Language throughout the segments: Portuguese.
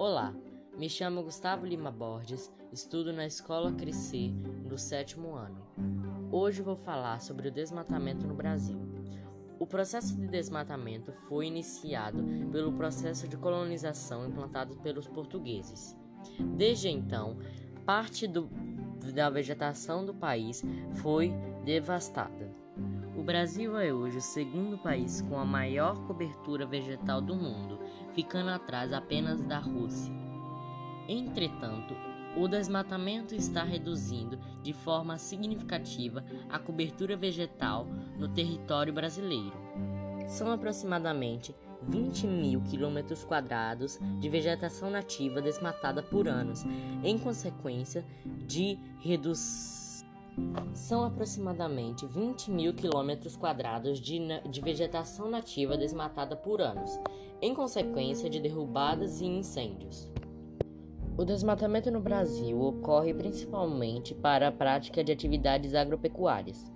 Olá, me chamo Gustavo Lima Borges, estudo na Escola Crescer no sétimo ano. Hoje vou falar sobre o desmatamento no Brasil. O processo de desmatamento foi iniciado pelo processo de colonização implantado pelos portugueses. Desde então, parte do, da vegetação do país foi devastada. O Brasil é hoje o segundo país com a maior cobertura vegetal do mundo, ficando atrás apenas da Rússia. Entretanto, o desmatamento está reduzindo de forma significativa a cobertura vegetal no território brasileiro. São aproximadamente 20 mil quilômetros quadrados de vegetação nativa desmatada por anos, em consequência de redução são aproximadamente 20 mil quilômetros quadrados de, de, vegetação nativa desmatada por anos, em consequência de derrubadas e incêndios. O desmatamento no Brasil ocorre principalmente para a prática de atividades agropecuárias.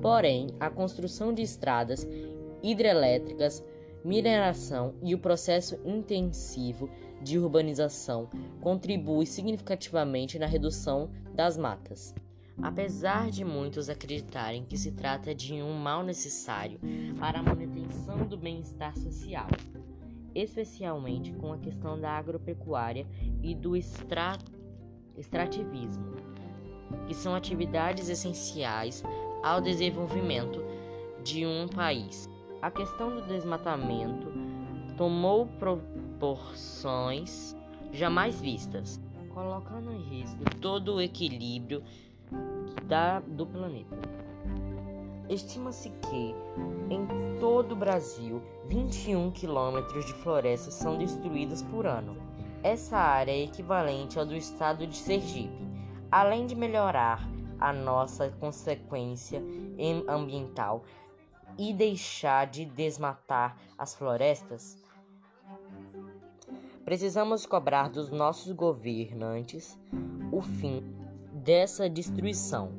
Porém, a construção de estradas hidrelétricas, mineração e o processo intensivo de urbanização contribui significativamente na redução das matas. Apesar de muitos acreditarem que se trata de um mal necessário para a manutenção do bem-estar social, especialmente com a questão da agropecuária e do extra... extrativismo, que são atividades essenciais ao desenvolvimento de um país. A questão do desmatamento tomou proporções jamais vistas, colocando em risco todo o equilíbrio da, do planeta. Estima-se que, em todo o Brasil, 21 quilômetros de florestas são destruídas por ano. Essa área é equivalente ao do estado de Sergipe. Além de melhorar a nossa consequência ambiental e deixar de desmatar as florestas, precisamos cobrar dos nossos governantes o fim dessa destruição.